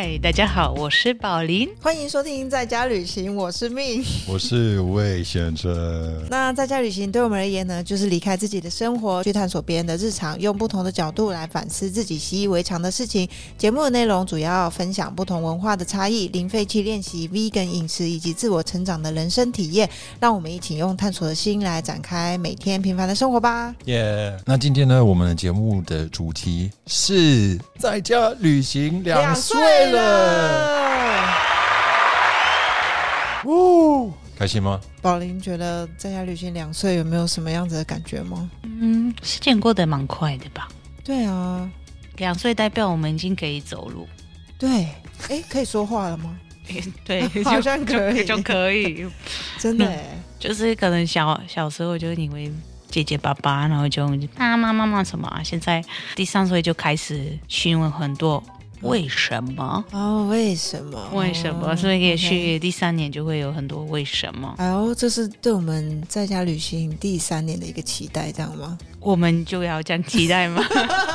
嗨，大家好，我是宝林。欢迎收听在家旅行，我是命。我是魏先生。那在家旅行对我们而言呢，就是离开自己的生活，去探索别人的日常，用不同的角度来反思自己习以为常的事情。节目的内容主要分享不同文化的差异、零废弃练习、vegan 饮食以及自我成长的人生体验。让我们一起用探索的心来展开每天平凡的生活吧。耶、那今天呢，我们的节目的主题是在家旅行两岁了，呜，开心吗？宝林觉得在家旅行两岁有没有什么样子的感觉吗？嗯，时间过得蛮快的吧？对啊，两岁代表我们已经可以走路，对，哎，可以说话了吗？对，好像可以就就可以，真的哎，就是可能小小时候就以为姐姐爸爸，然后就妈妈妈妈什么啊，现在第三岁就开始询问很多为什么。哦，为什么？为什么？哦所以也许第三年就会有很多为什么，哎呦，这是对我们在家旅行第三年的一个期待，这样吗我们就要这样期待吗？？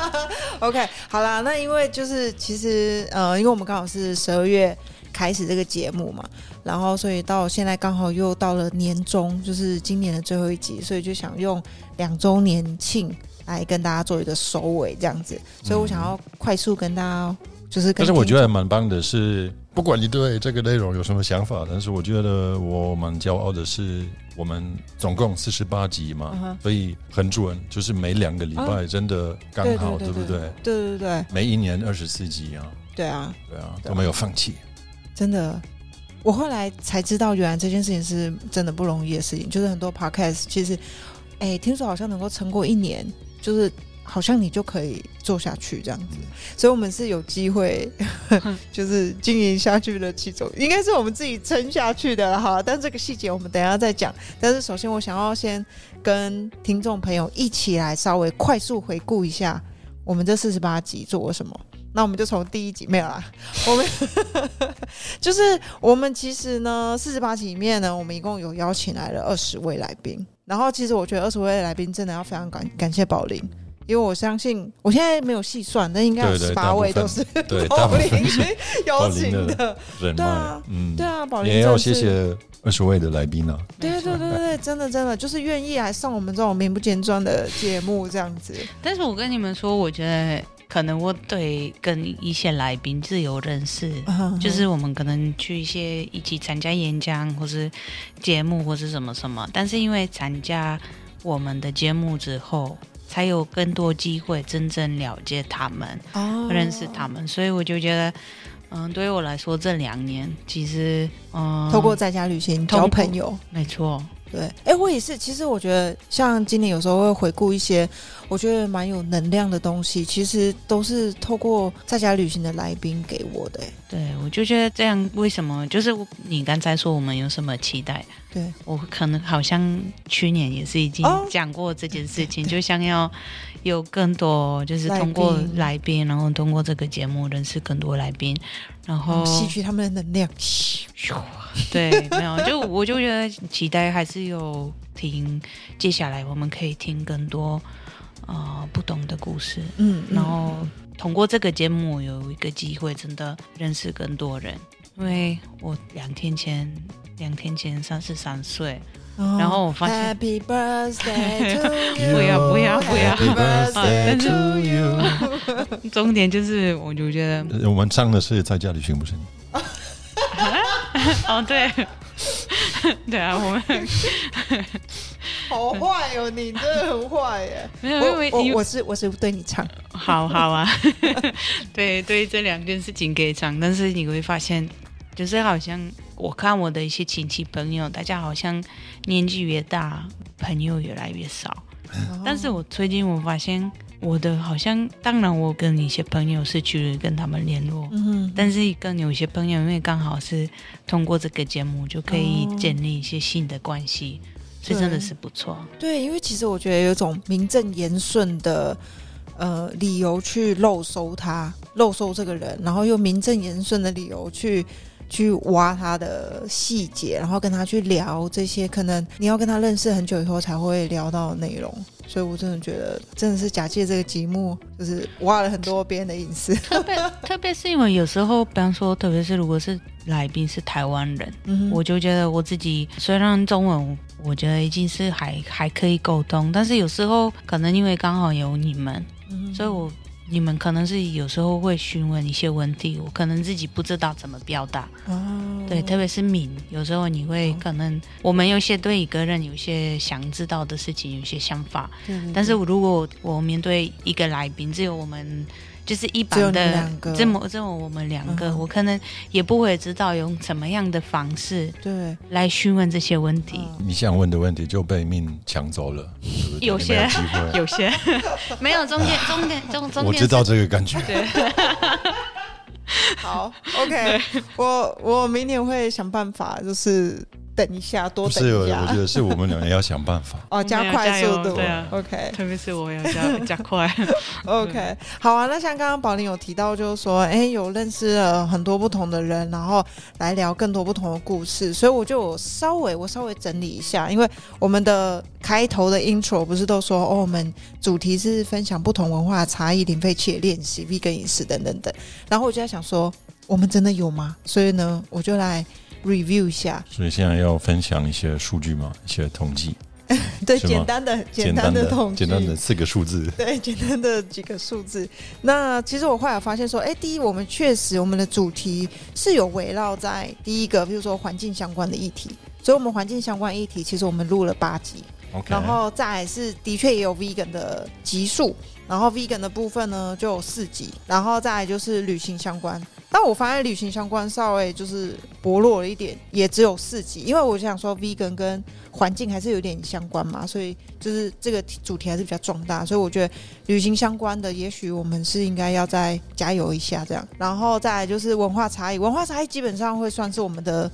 OK，好啦，那因为就是其实呃，因为我们刚好是十二月开始这个节目嘛，然后所以到现在刚好又到了年终，就是今年的最后一集，所以就想用两周年庆来跟大家做一个收尾，这样子。所以我想要快速跟大家就是但是我觉听得蛮棒的是，不管你对这个内容有什么想法，但是我觉得我蛮骄傲的是，我们总共四十八集嘛所以很准，就是每两个礼拜真的刚对好，对不对？对对对每一年二十四集啊，对啊，对啊，对啊都没有放弃。真的，我后来才知道，原来这件事情是真的不容易的事情。就是很多 podcast 其实，哎，听说好像能够撑过一年，就是好像你就可以做下去这样子。所以我们是有机会，就是经营下去的其中，应该是我们自己撑下去的了哈。但这个细节我们等一下再讲。但是首先，我想要先跟听众朋友一起来稍微快速回顾一下我们这四十八集做了什么。那我们就从第一集没有啦，我们 就是我们其实呢，四十八集里面呢，我们一共有邀请来了二十位来宾。然后其实我觉得二十位来宾真的要非常感感谢宝林，因为我相信我现在没有细算，但应该有十八位都是宝林 邀请的的。人对啊脉，嗯，对啊，宝林也要谢谢二十位的来宾啊。对对对对对，真的真的就是愿意来上我们这种名不见传的节目这样子。但是我跟你们说，我觉得可能我对跟一些来宾自由认识，嗯就是我们可能去一些一起参加演讲，或是节目，或是什么什么。但是因为参加我们的节目之后，才有更多机会真正了解他们，哦。认识他们，所以我就觉得。嗯，对于我来说，这两年其实，嗯，透过在家旅行交朋友，没错，对，哎，我也是。其实我觉得，像今年有时候会回顾一些我觉得蛮有能量的东西，其实都是透过在家旅行的来宾给我的。诶对我就觉得这样，为什么？就是你刚才说我们有什么期待？对，我可能好像去年也是已经哦讲过这件事情，对就像要有更多，就是通过来宾，然后通过这个节目认识更多来宾，然后吸取他们的能量。对，没有，就我就觉得期待还是有听，接下来我们可以听更多呃不同的故事，嗯，嗯然后通过这个节目有一个机会，真的认识更多人。因为我两天前，两天前三十三岁，哦然后我发现 Happy birthday to you，不要不要不要 birthday 但是 to you。重点就是，我就觉得，呃我们唱的是在家里行，不是你？哦，对，对啊，我们好坏哦，你真的很坏耶！没有，因我我为因为我是我是对你唱，好好啊，对对，这两件事情可以唱，但是你会发现，就是好像我看我的一些亲戚朋友，大家好像年纪越大，朋友越来越少。但是我最近我发现，我的好像，当然我跟一些朋友是去跟他们联络，嗯但是跟有些朋友，因为刚好是通过这个节目，就可以哦建立一些新的关系，所以真的是不错。对，因为其实我觉得有种名正言顺的呃理由去漏收他，漏收这个人，然后又名正言顺的理由去去挖他的细节，然后跟他去聊这些可能你要跟他认识很久以后才会聊到的内容。所以我真的觉得，真的是假借这个节目，就是挖了很多别人的隐私。特别特别是因为有时候，比方说，特别是如果是来宾是台湾人，嗯我就觉得我自己虽然中文，我觉得已经是还还可以沟通，但是有时候可能因为刚好有你们，嗯所以我你们可能是有时候会询问一些问题，我可能自己不知道怎么表达。哦，对，特别是敏，有时候你会哦可能我们有些对一个人有些想知道的事情，有些想法，对对对。但是如果我面对一个来宾，只有我们就是一般的这么这么我们两个，嗯。我可能也不会知道用什么样的方式对。来询问这些问题。嗯。你想问的问题就被命抢走了，对不对？有些。有些。没有中间中间中中间。我知道这个感觉。对，好，OK，我我明年会想办法，就是等一下，多不是，我等一下。觉得是我们两个要想办法。哦，加快速度，对啊 OK 特别是我要加 加快。OK，好啊。那像刚刚宝林有提到，就是说，哎，有认识了很多不同的人，然后来聊更多不同的故事，所以我就稍微我稍微整理一下，因为我们的开头的 intro 不是都说，哦，我们主题是分享不同文化差异、零废弃的练习、vegan 饮食等等等。然后我就在想说，我们真的有吗？所以呢，我就来 review 一下，所以现在要分享一些数据嘛，一些统计，对，简单的简单单的统计，简单的四个数字。对，简单的几个数字。那其实我后来发现说，哎，第一，我们确实我们的主题是有围绕在第一个，比如说环境相关的议题，所以我们环境相关议题，其实我们录了八集，OK，然后再来是的确也有 vegan 的集数，然后 vegan 的部分呢就有四集，然后再来就是旅行相关。但我发现旅行相关稍微就是薄弱了一点，也只有四集，因为我想说 vegan 跟环境还是有点相关嘛，所以就是这个主题还是比较壮大，所以我觉得旅行相关的，也许我们是应该要再加油一下这样。然后再来就是文化差异，文化差异基本上会算是我们的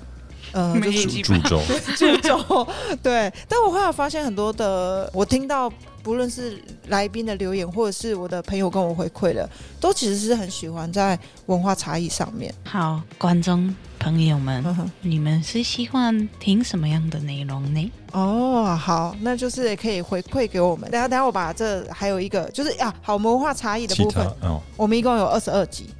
呃，每就是 注重注重对，但我后来发现很多的，我听到不论是来宾的留言，或者是我的朋友跟我回馈的，都其实是很喜欢在文化差异上面。好，观众朋友们，嗯你们是喜欢听什么样的内容呢？哦，好，那就是也可以回馈给我们。等下等下，我把这还有一个就是啊，好文化差异的部分，哦，我们一共有二十二集，嗯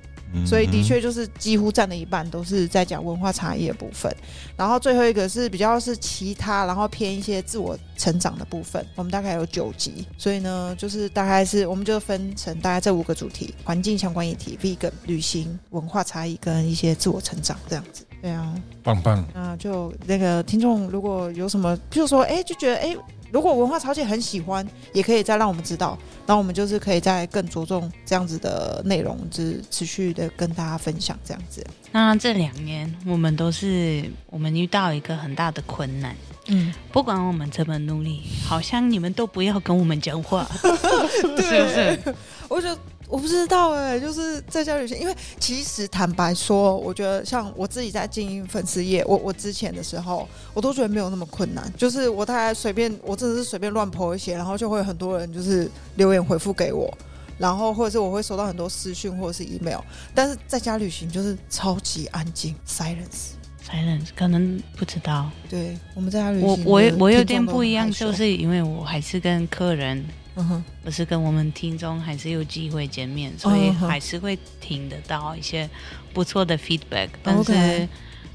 所以的确就是几乎占了一半都是在讲文化差异的部分，然后最后一个是比较是其他，然后偏一些自我成长的部分，我们大概有九集，所以呢，就是大概是我们就分成大概这五个主题：环境相关议题、vegan、旅行、文化差异跟一些自我成长这样子。对啊，棒棒，那就那个听众如果有什么，譬如说，哎，就觉得哎。如果文化超界很喜欢，也可以再让我们知道，那我们就是可以再更着重这样子的内容，就是持续的跟大家分享这样子。那这两年我们都是我们遇到一个很大的困难，嗯，不管我们怎么努力，好像你们都不要跟我们讲话，是不是？我觉得我不知道哎、就是在家旅行，因为其实坦白说，我觉得像我自己在经营粉丝业，我我之前的时候，我都觉得没有那么困难，就是我大概随便，我真的是随便乱 po 一些，然后就会有很多人就是留言回复给我。然后或者是我会收到很多私讯或者是 email，但是在家旅行就是超级安静，silence。silence 可能不知道，对，我们在家旅行我我我有点不一样，就是因为我还是跟客人，嗯哼，不是跟我们听众还是有机会见面，所以还是会听得到一些不错的 feedback，但是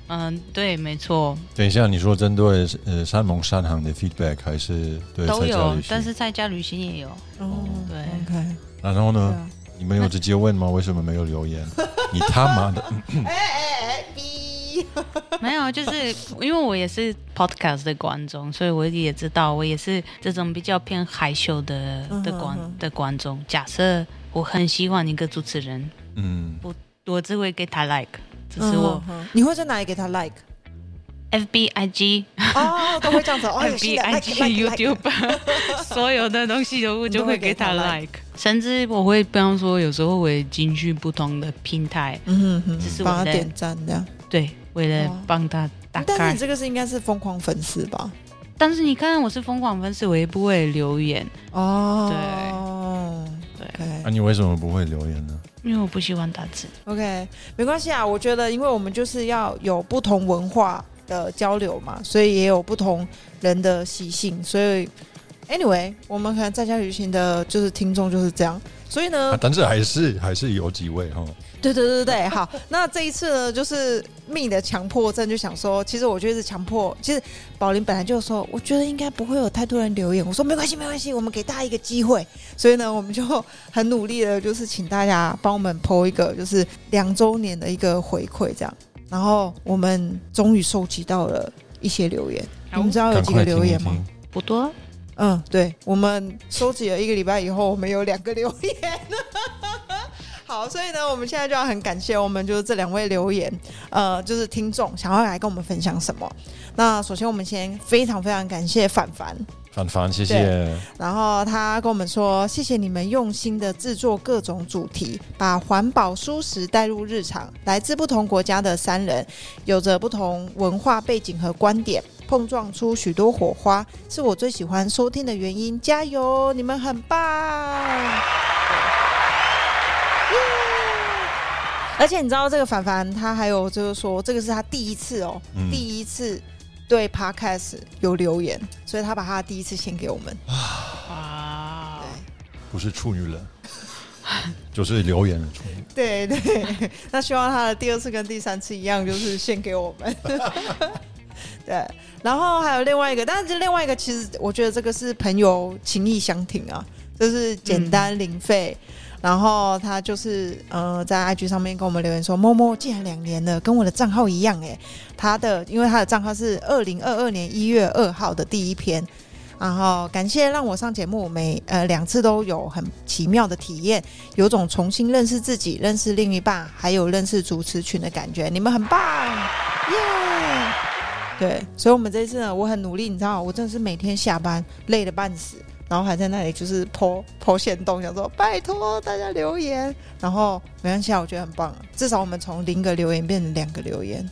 嗯，对，没错，等一下，你说针对呃山盟山行的 feedback 还是对都有在家旅，行但是在家旅行也有。哦，对，OK，然后呢？啊。你们有直接问吗？为什么没有留言？你他妈的！哎哎哎逼！没有，就是因为我也是 podcast 的观众，所以我也知道，我也是这种比较偏害羞的的观嗯的观众。假设我很喜欢一个主持人，嗯，我我只会给他 like，只是我嗯你会在哪里给他 like？F B I G 哦，都会这样子。哦，F 新 B 的 I like G like like YouTube 所有的东西都我就会给他 like，甚至我会比方说有时候会进去不同的平台，嗯哼这是我的点赞这样。对，为了哇帮他打开但是你。这个是应该是疯狂粉丝吧？但是你看我是疯狂粉丝，我也不会留言。哦，对对对那、你为什么不会留言呢？因为我不喜欢打字。OK，没关系啊。我觉得，因为我们就是要有不同文化的交流嘛，所以也有不同人的习性。所以，anyway，我们可能在家旅行的就是听众就是这样。所以呢啊，，但是还是还是有几位哈，对对对对对，好。那这一次呢，就是命的强迫症，就想说，其实我觉得是强迫。其实宝林本来就说，我觉得应该不会有太多人留言。我说没关系，没关系，我们给大家一个机会。所以呢，我们就很努力的，就是请大家帮我们 PO 一个，就是两周年的一个回馈这样。然后我们终于收集到了一些留言，你们知道有几个留言吗？听。不多，嗯，对，我们收集了一个礼拜以后，我们有两个留言。好，所以呢，我们现在就要很感谢我们就是这两位留言，呃，就是听众想要来跟我们分享什么。那首先我们先非常非常感谢凡凡，凡凡，谢谢。然后他跟我们说，谢谢你们用心的制作各种主题，把环保舒适带入日常。来自不同国家的三人，有着不同文化背景和观点，碰撞出许多火花，是我最喜欢收听的原因。加油，你们很棒！而且你知道这个凡凡，他还有就是说，这个是他第一次哦，嗯。第一次对 Podcast 有留言，所以他把他第一次献给我们。哇，不是处女了，就是留言的处女。对对对，那希望他的第二次跟第三次一样，就是献给我们。对，然后还有另外一个，但是另外一个其实我觉得这个是朋友情谊相挺啊，就是简单零费。然后他就是呃在 IG 上面跟我们留言说，默默竟然两年了，跟我的账号一样哎。他的因为他的账号是二零二二年一月二号的第一篇，然后感谢让我上节目，每呃两次都有很奇妙的体验，有种重新认识自己、认识另一半，还有认识主持群的感觉。你们很棒，耶！对，所以我们这一次呢，我很努力，你知道，我真的是每天下班累得半死，然后还在那里就是剖剖线动，想说拜托大家留言，然后没关系啊，我觉得很棒，至少我们从零个留言变成两个留言，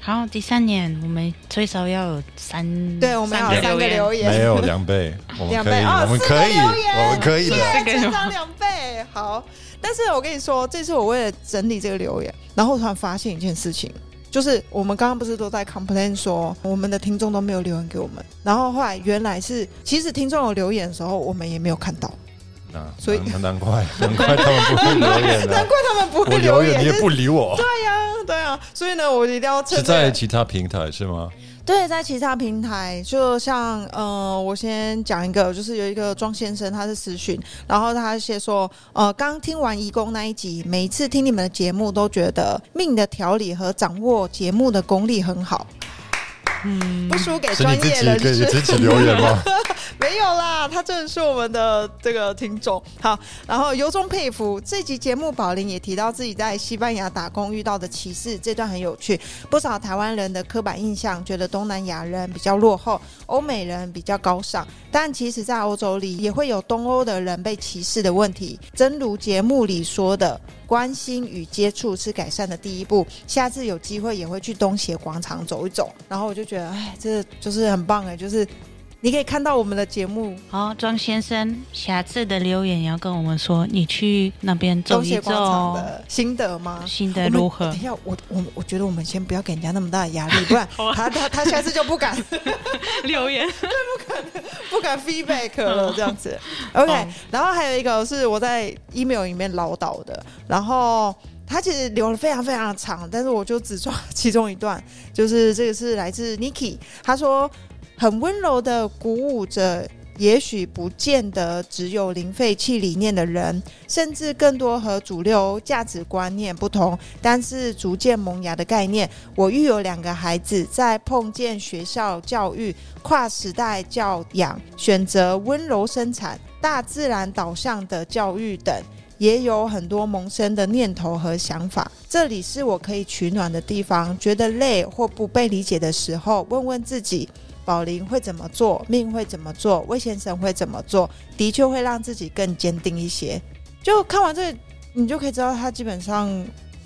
好，第三年我们最少要有三，对，我们要有三个留言，没有两倍，我们可以，两倍哦我们可以，留言我们可以的。对，成长两倍。好，但是我跟你说，这次我为了整理这个留言，然后突然发现一件事情，就是我们刚刚不是都在 complain 说我们的听众都没有留言给我们，然后后来原来是其实听众有留言的时候，我们也没有看到，那所以难难怪 难怪他们不会留言 难。怪他们不会留言，留言你也不理我，对呀啊，所以呢，我一定要趁是这个在其他平台是吗？对，在其他平台，就像呃，我先讲一个，就是有一个庄先生，他是私讯，然后他写说，呃，刚听完义工那一集，每一次听你们的节目，都觉得命的调理和掌握节目的功力很好，嗯不，输给专业人士。以自己留言吗？没有啦，他真的是我们的这个听众。好，然后由衷佩服这集节目，宝林也提到自己在西班牙打工遇到的歧视，这段很有趣。不少台湾人的刻板印象觉得东南亚人比较落后，欧美人比较高尚，但其实，在欧洲里也会有东欧的人被歧视的问题。真如节目里说的。关心与接触是改善的第一步。下次有机会也会去东协广场走一走。然后我就觉得，哎，这就是很棒哎，就是你可以看到我们的节目好，庄先生，下次的留言也要跟我们说，你去那边走一走，的心得吗？心得如何等一？下，我我我觉得我们先不要给人家那么大的压力，不然他他他下次就不敢 留言，不敢不敢 feedback 了，这样子。OK，、哦然后还有一个是我在 email 里面唠叨的，然后他其实留了非常非常长，但是我就只抓其中一段，就是这个是来自 Niki，他说很温柔的鼓舞着。也许不见得只有零废弃理念的人，甚至更多和主流价值观念不同，但是逐渐萌芽的概念。我育有两个孩子，在碰见学校教育、跨时代教养、选择温柔生产、大自然导向的教育等，也有很多萌生的念头和想法。这里是我可以取暖的地方。觉得累或不被理解的时候，问问自己。宝林会怎么做？命会怎么做？魏先生会怎么做？的确会让自己更坚定一些。就看完这个，你就可以知道他基本上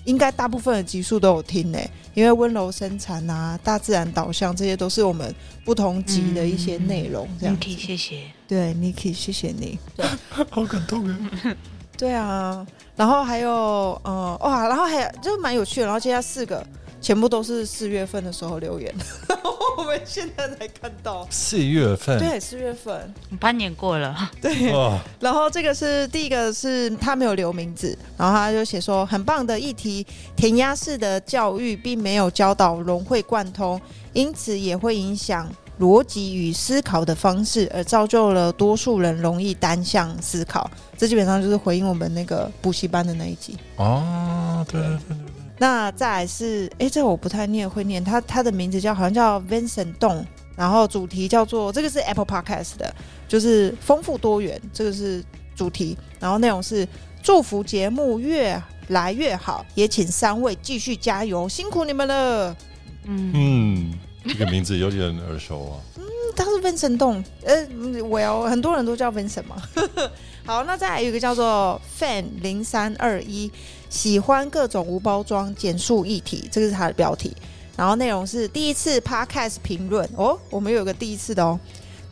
应该大部分的集数都有听呢、因为温柔生产啊、大自然导向这些都是我们不同集的一些内容，这样子。Niki，谢谢。对，Niki，谢谢你。好感动啊！对啊，然后还有呃哇，然后还有就蛮有趣的，然后接下来四个全部都是四月份的时候留言，我们现在才看到。四月份，对，四月份，半年过了，对，哇，然后这个是第一个是他没有留名字，然后他就写说很棒的议题，填鸭式的教育并没有教导融会贯通，因此也会影响逻辑与思考的方式，而造就了多数人容易单向思考。这基本上就是回应我们那个补习班的那一集。哦，对对对对对，那再来是，哎，这个我不太念会念，他他的名字叫好像叫 Vincent Dong，然后主题叫做这个是 Apple Podcast 的，就是丰富多元，这个是主题，然后内容是祝福节目越来越好，也请三位继续加油，辛苦你们了。嗯，嗯，这个名字有点耳熟啊。嗯他是 Vincent Dong，呃，Well，很多人都叫 Vincent 嘛。好，那再来有一个叫做 Fan 零三二一，喜欢各种无包装简述议题，这个是他的标题。然后内容是第一次 Podcast 评论哦，我们有个第一次的哦。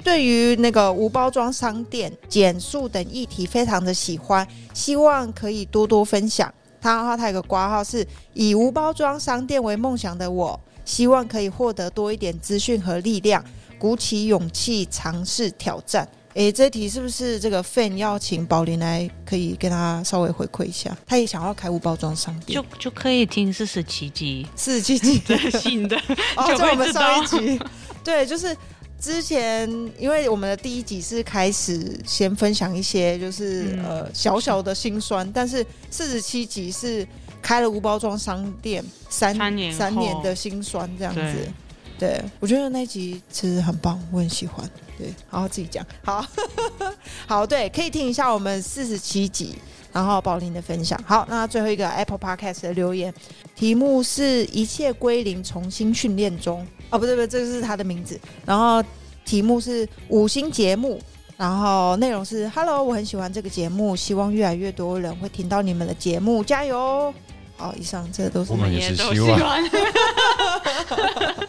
对于那个无包装商店、简述等议题，非常的喜欢，希望可以多多分享。他他他有个挂号是以无包装商店为梦想的我，希望可以获得多一点资讯和力量，鼓起勇气尝试挑战。诶，这题是不是这个 fan 要请宝林来，可以跟他稍微回馈一下？他也想要开无包装商店。就，就可以听四十七集。四十七集。最新的，哦，就就我们上一集，对，就是之前，因为我们的第一集是开始先分享一些就是、嗯。呃小小的辛酸，但是四十七集是开了无包装商店三三年三年的辛酸这样子对。我觉得那集其实很棒，我很喜欢。对，好好自己讲。好，好，对，可以听一下我们四十七集，然后宝林的分享。好，那最后一个 Apple Podcast 的留言，题目是一切归零，重新训练中。哦，不对不对，这是他的名字。然后题目是五星节目，然后内容是 Hello，我很喜欢这个节目，希望越来越多人会听到你们的节目，加油！好，以上这都是我们也是都希望欢。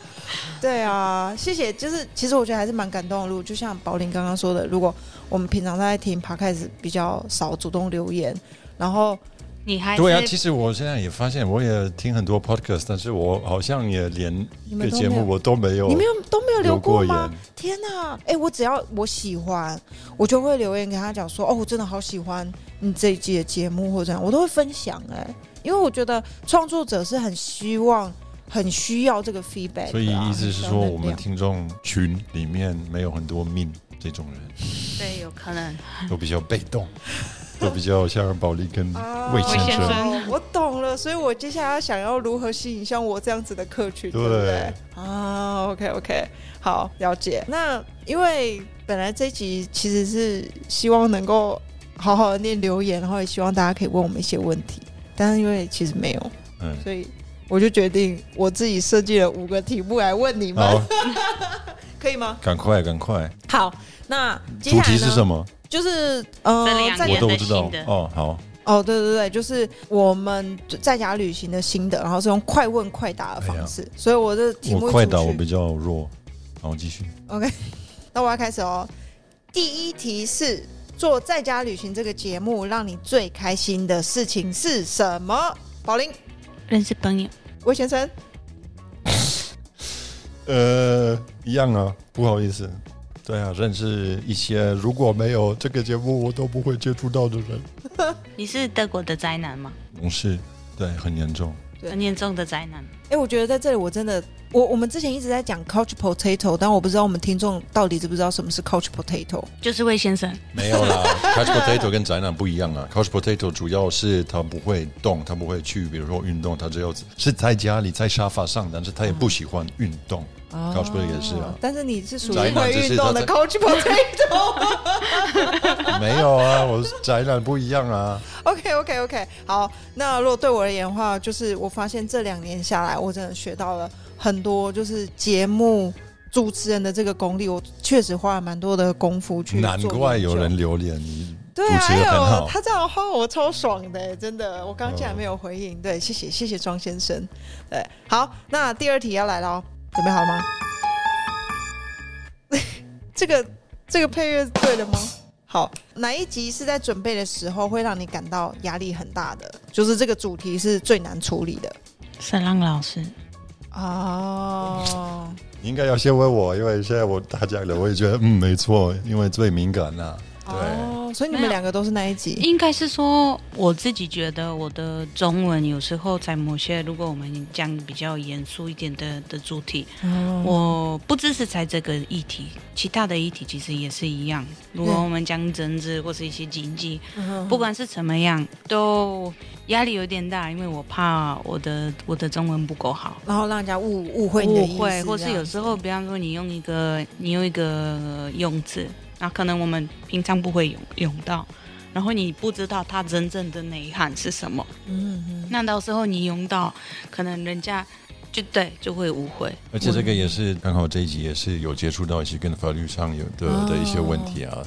对啊，谢谢。就是其实我觉得还是蛮感动的。如果就像宝林刚刚说的，如果我们平常在听 podcast 比较少主动留言，然后你还对啊，其实我现在也发现，我也听很多 podcast，但是我好像也连个节目我都没有你没有都没有留留过吗言？。天哪！哎、我只要我喜欢，我就会留言给他讲说，哦，我真的好喜欢你这一季的节目或者这样，我都会分享哎、因为我觉得创作者是很希望、很需要这个 feedback 啊、所以意思是说，我们听众群里面没有很多命这种人，对，有可能。都比较被动，都比较像保利跟啊魏先先生。生我懂了，所以我接下来想要如何吸引像我这样子的客群，对不对对？啊，OK OK，好，了解。那因为本来这一集其实是希望能够好好的念留言，然后也希望大家可以问我们一些问题，但是因为其实没有，嗯，所以我就决定我自己设计了五个题目来问你们，好，可以吗？赶快赶快，好，那接主下来呢题是什么？就是呃，这两在我都不知道新的。哦。好，哦，对对对，就是我们在家旅行的心得，然后是用快问快答的方式，所以我的题目我快一出去打我比较弱，好继续。OK，那我要开始哦。第一题是做在家旅行这个节目，让你最开心的事情是什么？宝林、认识朋友，魏先生，呃，一样啊，不好意思。对啊，认识一些如果没有这个节目我都不会接触到的人。你是德国的宅男吗？不是，对，很严重。对很严重的宅男。哎，我觉得在这里我真的，我我们之前一直在讲 couch potato，但我不知道我们听众到底知不知道什么是 couch potato。就是魏先生，没有啦，couch potato 跟宅男不一样啊。couch potato 主要是他不会动，他不会去，比如说运动，他只有是在家里在沙发上，但是他也不喜欢运动。Couch potato 也是啊哦但是你是属于会运动的只是他在 couch potato。没有啊，我宅男不一样啊。OK OK OK，好，那如果对我而言的话，就是我发现这两年下来，我真的学到了很多，就是节目主持人的这个功力，我确实花了蛮多的功夫去做难怪有人留恋你对啊，主持哎呦得很好，他这样的话我超爽的，真的。我刚刚竟然没有回应，对，谢谢谢谢庄先生。对，好，那第二题要来了哦，准备好了吗？这个这个配乐对了吗？好，哪一集是在准备的时候会让你感到压力很大的？就是这个主题是最难处理的沈浪老师，哦。你应该要先问我，因为现在我大家了，我也觉得嗯没错，因为最敏感呐、对，哦，所以你们两个都是那一集？应该是说我自己觉得我的中文有时候在某些，如果我们讲比较严肃一点的的主题，哦。我不只是在这个议题，其他的议题其实也是一样。如果我们讲政治或是一些经济，嗯。不管是怎么样，都压力有点大，因为我怕我的我的中文不够好。然后让人家误误会你的意思，误会，或是有时候，比方说你用一个你用一个用字，那可能我们平常不会用用到，然后你不知道它真正的内涵是什么，嗯嗯那到时候你用到，可能人家就对就会误会。而且这个也是刚好这一集也是有接触到一些跟法律上有的、哦。的一些问题啊，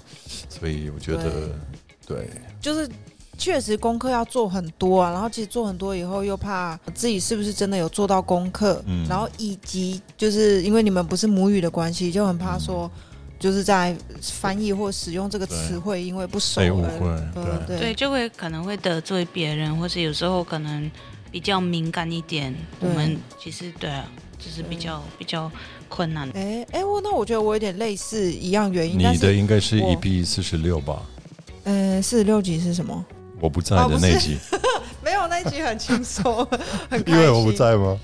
所以我觉得对。就是确实功课要做很多啊，然后其实做很多以后又怕自己是不是真的有做到功课，嗯。然后以及就是因为你们不是母语的关系，就很怕说。就是在翻译或使用这个词汇，因为不熟被误会呃对对，就会可能会得罪别人，或是有时候可能比较敏感一点。我们其实对啊，就是比较比较困难。哎哎，我那我觉得我有点类似一样原因，你的应该是我 EP 四十六吧？呃四十六集是什么？我不在的那集，没有那集很轻松，很开心 因为我不，在吗？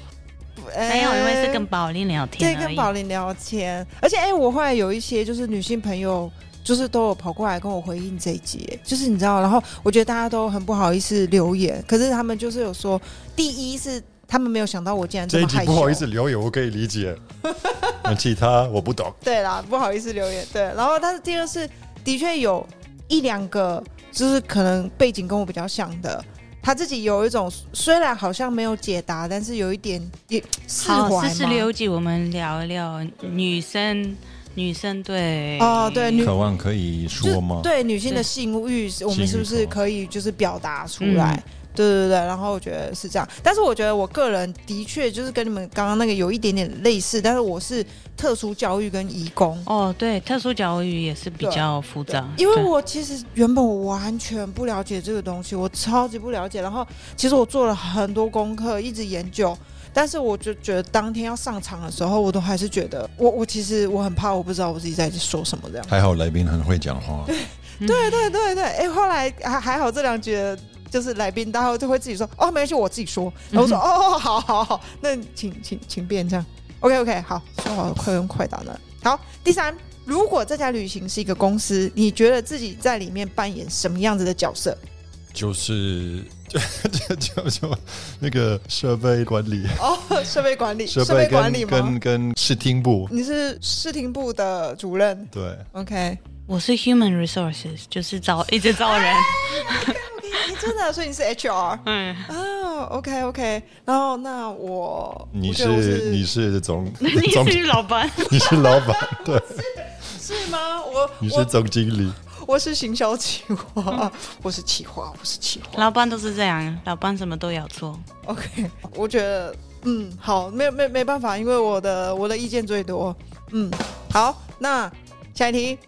没有，因为是哎跟宝琳聊，天对。跟宝琳聊天，而且哎、我后来有一些就是女性朋友，就是都有跑过来跟我回应这一集，就是你知道，然后我觉得大家都很不好意思留言，可是他们就是有说，第一是他们没有想到我竟然这么害羞，集不好意思留言，我可以理解。那其他我不懂。对啦，不好意思留言，对，然后但是第二是的确有一两个就是可能背景跟我比较像的。他自己有一种虽然好像没有解答，但是有一点也释好，怀吗四十六集我们聊一聊女生，女生对哦对女渴望可以说吗？对女性的性欲，我们是不是可以就是表达出来？嗯对对对，然后我觉得是这样，但是我觉得我个人的确就是跟你们刚刚那个有一点点类似，但是我是特殊教育跟义工，哦，对，特殊教育也是比较复杂，因为我其实原本我完全不了解这个东西，我超级不了解，然后其实我做了很多功课，一直研究。但是我就觉得当天要上场的时候，我都还是觉得我我其实我很怕，我不知道我自己在说什么这样。还好来宾很会讲话。嗯 对对对对，哎，后来还还好，这两局的就是来宾，大家就会自己说，哦，没关系，我自己说。然后我说，哦哦，好好好，那请请请便这样。OK OK，好，说好了，快问快答呢。好，第三，如果这家旅行是一个公司，你觉得自己在里面扮演什么样子的角色？就是就就就就那个设备管理，哦，设备管理，设设备管理吗跟？跟视听部，你是视听部的主任对，，OK？我是 human resources，就是招一直招人，你真的，所以你是 HR 嗯，哦，OK OK。然后那我，你我我是你是总 你是老板，你是老板，对，是吗？我你是总经理，我是行销企划，我是企划，我是企划。老板都是这样，老板什么都要做。OK，我觉得嗯好，没没没办法，因为我的我的意见最多。嗯，好，那下一题，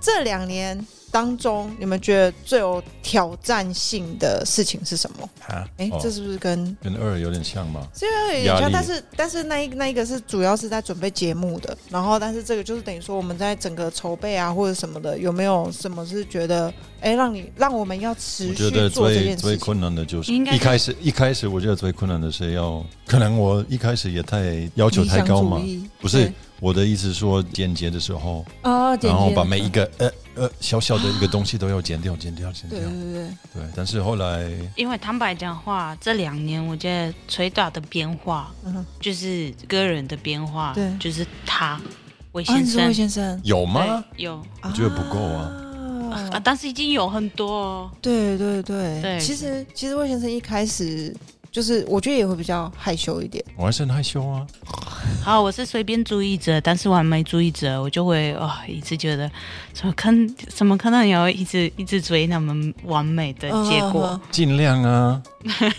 这两年当中，你们觉得最有挑战性的事情是什么？啊，哎、哦这是不是跟跟二有点像吗？虽然有点像，但是但是那一那一个是主要是在准备节目的，然后但是这个就是等于说我们在整个筹备啊或者什么的，有没有什么是觉得哎让你让我们要持我觉得续做这最件事情？最困难的就是一开始一开始，我觉得最困难的是要，可能我一开始也太要求太高嘛。不是我的意思说剪接的时候，哦，然后把每一个呃呃小小的一个东西都要剪掉，剪掉，剪掉，对对对对，但是后来因为坦白讲话，这两年我觉得最大的变化嗯，就是个人的变化，对。就是他魏啊，先生。魏，先生。有吗？有。我觉得不够啊啊，啊但是已经有很多哦。对对对，对其实其实魏先生一开始就是我觉得也会比较害羞一点。我还是很害羞啊。好，我是随便注意者，但是完美主义者，我就会哦，一直觉得怎么看怎么看到你要一直一直追那么完美的结果，尽量啊，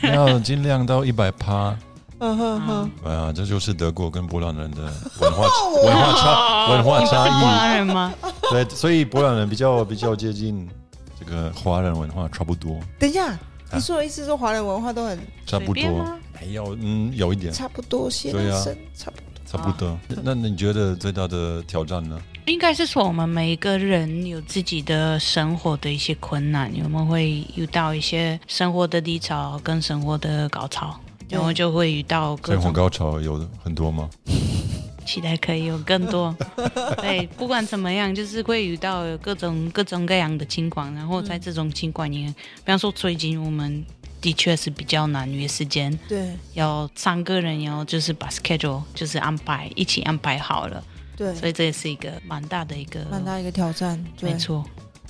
要尽量到一百趴。嗯哼哼，哎呀，这就是德国跟波兰人的文化文化差文化差异。波兰人吗？对，所以波兰人比较比较接近这个华人文化，差不多。等一下，你说的意思说华人文化都很差不多？没有，嗯，有一点差不多些，对啊，差不多，差不多。那你觉得最大的挑战呢？应该是说我们每一个人有自己的生活的一些困难，我们会遇到一些生活的低潮跟生活的高潮。然后就会遇到各种高潮，有很多吗？期待可以有更多。对，不管怎么样，就是会遇到各种各种各样的情况。然后在这种情况里，比方说最近我们的确是比较难约时间。对，要三个人要就是把 schedule 就是安排一起安排好了。对，所以这也是一个蛮大的一个蛮大一个挑战。没错。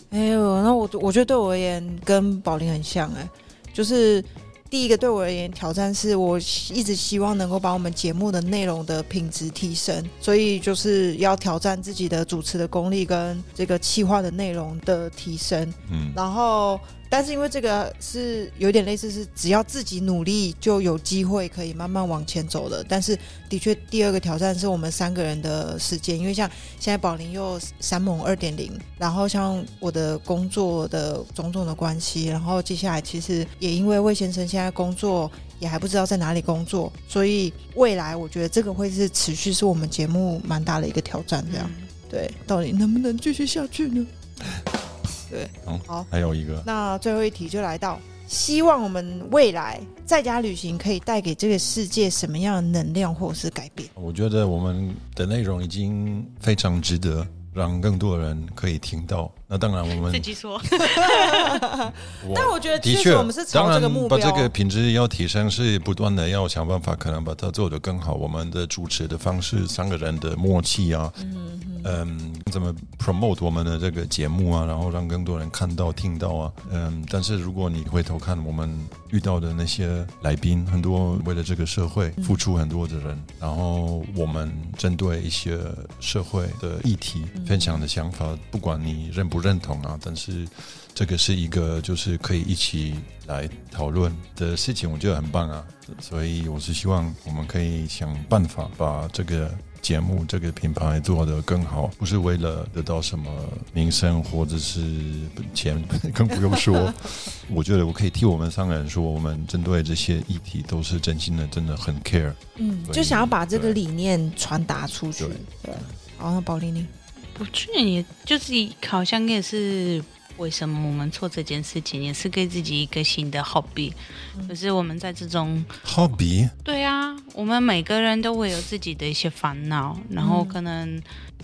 哎呦，那我我觉得对我而言跟宝林很像哎，就是。第一个对我而言挑战是我一直希望能够把我们节目的内容的品质提升，所以就是要挑战自己的主持的功力跟这个企划的内容的提升。嗯，然后。但是因为这个是有点类似，是只要自己努力就有机会可以慢慢往前走的。但是的确，第二个挑战是我们三个人的时间，因为像现在宝林又三猛二点零，然后像我的工作的种种的关系，然后接下来其实也因为魏先生现在工作也还不知道在哪里工作，所以未来我觉得这个会是持续是我们节目蛮大的一个挑战。这样对，到底能不能继续下去呢？对，好，还有一个，那最后一题就来到，希望我们未来在家旅行可以带给这个世界什么样的能量或者是改变？我觉得我们的内容已经非常值得让更多人可以听到。那当然，我们自己说。但我觉得的确，我们是朝这个目标，把这个品质要提升，是不断的要想办法，可能把它做得更好。我们的主持的方式，三个人的默契啊，嗯嗯，怎么 promote 我们的这个节目啊，然后让更多人看到、听到啊，嗯。但是如果你回头看我们遇到的那些来宾，很多为了这个社会付出很多的人，然后我们针对一些社会的议题分享的想法，不管你认不。认同啊，但是这个是一个就是可以一起来讨论的事情，我觉得很棒啊。所以我是希望我们可以想办法把这个节目、这个品牌做得更好，不是为了得到什么名声或者是钱，更不用说。我觉得我可以替我们三个人说，我们针对这些议题都是真心的，真的很 care。嗯，就想要把这个理念传达出去。对，好，那宝玲玲。我去年也就是好像也是为什么我们做这件事情，也是给自己一个新的 hobby。可是我们在这种 hobby，对啊，我们每个人都会有自己的一些烦恼，然后可能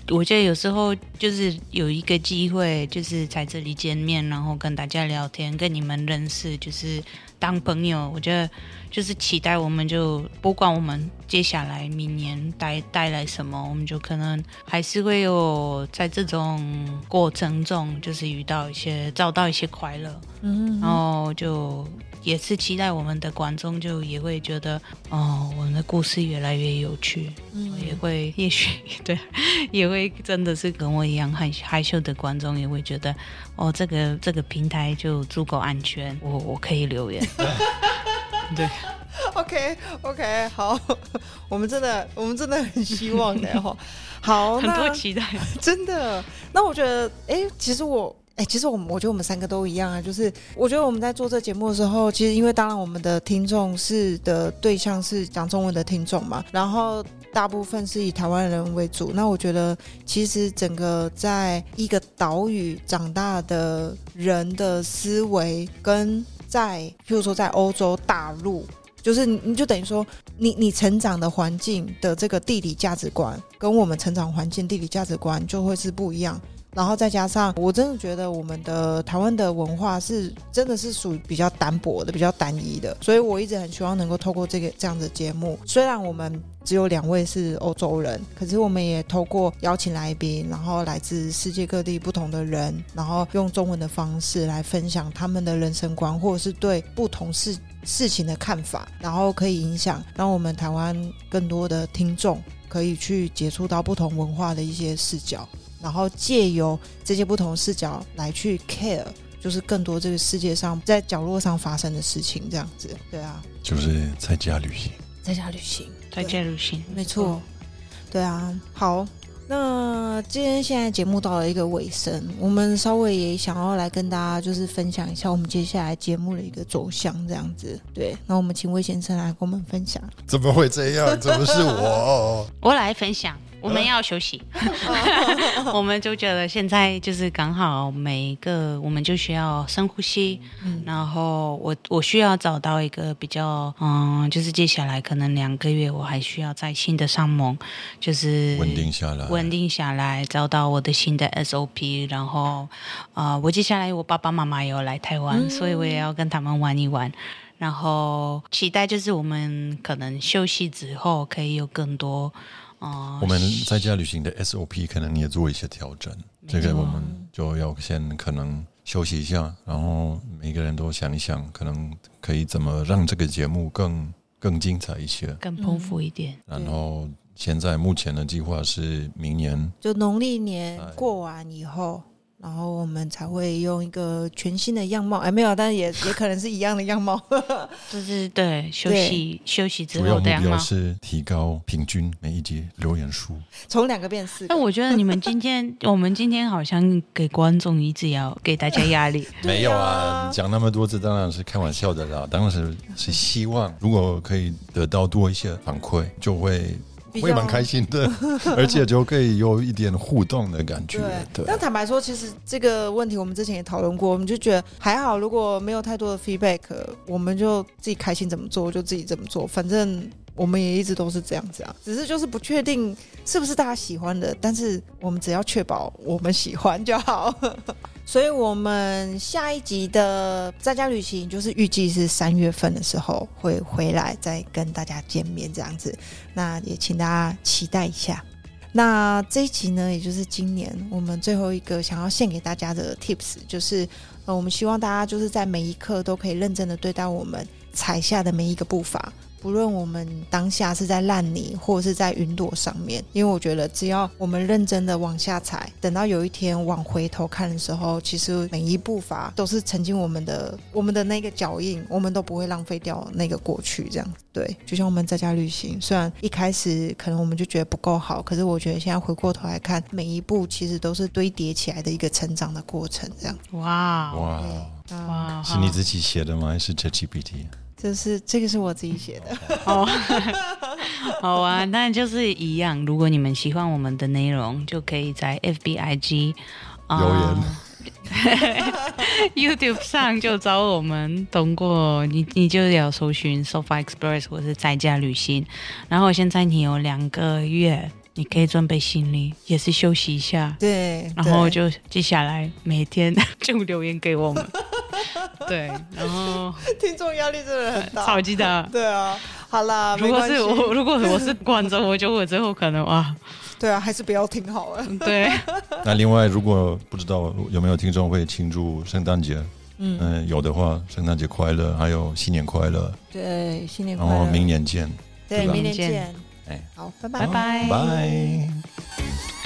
我觉得有时候就是有一个机会，就是在这里见面，然后跟大家聊天，跟你们认识，就是当朋友。我觉得。就是期待，我们就不管我们接下来明年带带来什么，我们就可能还是会有在这种过程中，就是遇到一些找到一些快乐，嗯，然后就也是期待我们的观众就也会觉得，哦，我们的故事越来越有趣，嗯，也会也许对，也会真的是跟我一样很害羞的观众也会觉得，哦，这个这个平台就足够安全，我我可以留言。对，OK OK，好，我们真的，我们真的很希望的哈，好，很多期待，真的。那我觉得，哎，其实我，哎，其实我们，我觉得我们三个都一样啊，就是我觉得我们在做这节目的时候，其实因为当然我们的听众是的对象是讲中文的听众嘛，然后大部分是以台湾人为主。那我觉得，其实整个在一个岛屿长大的人的思维跟。在，譬如说在欧洲大陆，就是你就等于说，你你成长的环境的这个地理价值观，跟我们成长环境地理价值观就会是不一样。然后再加上，我真的觉得我们的台湾的文化是真的是属于比较单薄的、比较单一的，所以我一直很希望能够透过这个这样的节目，虽然我们只有两位是欧洲人，可是我们也透过邀请来宾，然后来自世界各地不同的人，然后用中文的方式来分享他们的人生观，或者是对不同事。事情的看法，然后可以影响让我们台湾更多的听众可以去接触到不同文化的一些视角，然后借由这些不同视角来去 care，就是更多这个世界上在角落上发生的事情，这样子。对啊，就是在家旅行。在家旅行，在家旅行，没错。对啊，好。那今天现在节目到了一个尾声，我们稍微也想要来跟大家就是分享一下我们接下来节目的一个走向，这样子。对，那我们请魏先生来跟我们分享。怎么会这样？怎么是我？我来分享。我们要休息，我们就觉得现在就是刚好每一个，我们就需要深呼吸。然后我我需要找到一个比较，嗯，就是接下来可能两个月，我还需要在新的上盟，就是稳定下来，稳定下来，找到我的新的 SOP。然后，啊，我接下来我爸爸妈妈也要来台湾，所以我也要跟他们玩一玩。然后期待就是我们可能休息之后可以有更多。哦，我们在家旅行的 SOP 可能你也做一些调整，这个我们就要先可能休息一下，然后每个人都想一想，可能可以怎么让这个节目更更精彩一些，更丰富一点。然后现在目前的计划是明年，就农历年过完以后。然后我们才会用一个全新的样貌，哎，没有，但是也 也可能是一样的样貌，就 是对休息休息之后的样貌。是提高平均每一集留言数，从两个变四。那我觉得你们今天，我们今天好像给观众一直要给大家压力。没有啊，讲那么多次当然是开玩笑的啦，当时是希望如果可以得到多一些反馈，就会。会蛮开心的，而且就可以有一点互动的感觉。对，但坦白说，其实这个问题我们之前也讨论过，我们就觉得还好，如果没有太多的 feedback，我们就自己开心怎么做就自己怎么做，反正我们也一直都是这样子啊，只是就是不确定是不是大家喜欢的，但是我们只要确保我们喜欢就好。所以，我们下一集的在家旅行就是预计是三月份的时候会回来，再跟大家见面这样子。那也请大家期待一下。那这一集呢，也就是今年我们最后一个想要献给大家的 tips，就是呃，我们希望大家就是在每一刻都可以认真的对待我们踩下的每一个步伐。不论我们当下是在烂泥或者是在云朵上面，因为我觉得只要我们认真的往下踩，等到有一天往回头看的时候，其实每一步伐都是曾经我们的我们的那个脚印，我们都不会浪费掉那个过去。这样对，就像我们在家旅行，虽然一开始可能我们就觉得不够好，可是我觉得现在回过头来看，每一步其实都是堆叠起来的一个成长的过程。这样哇哇哇，是你自己写的吗？还是 ChatGPT？这是这个是我自己写的，哦，好啊，那就是一样。如果你们喜欢我们的内容，就可以在 FBIG 留言，YouTube 上就找我们。通过你，你就要搜寻 Sofa Express 或是在家旅行。然后现在你有两个月。你可以准备行李，也是休息一下。对，然后就接下来每天就留言给我们。对，然后听众压力真的很大，超级大。对啊，好啦，如果是我，如果我是观众，我就我最后可能哇，对啊，还是不要听好了。对。那另外，如果不知道有没有听众会庆祝圣诞节，嗯，有的话，圣诞节快乐，还有新年快乐。对，新年快乐。然后明年见。对，明年见。哎好，拜拜拜拜拜。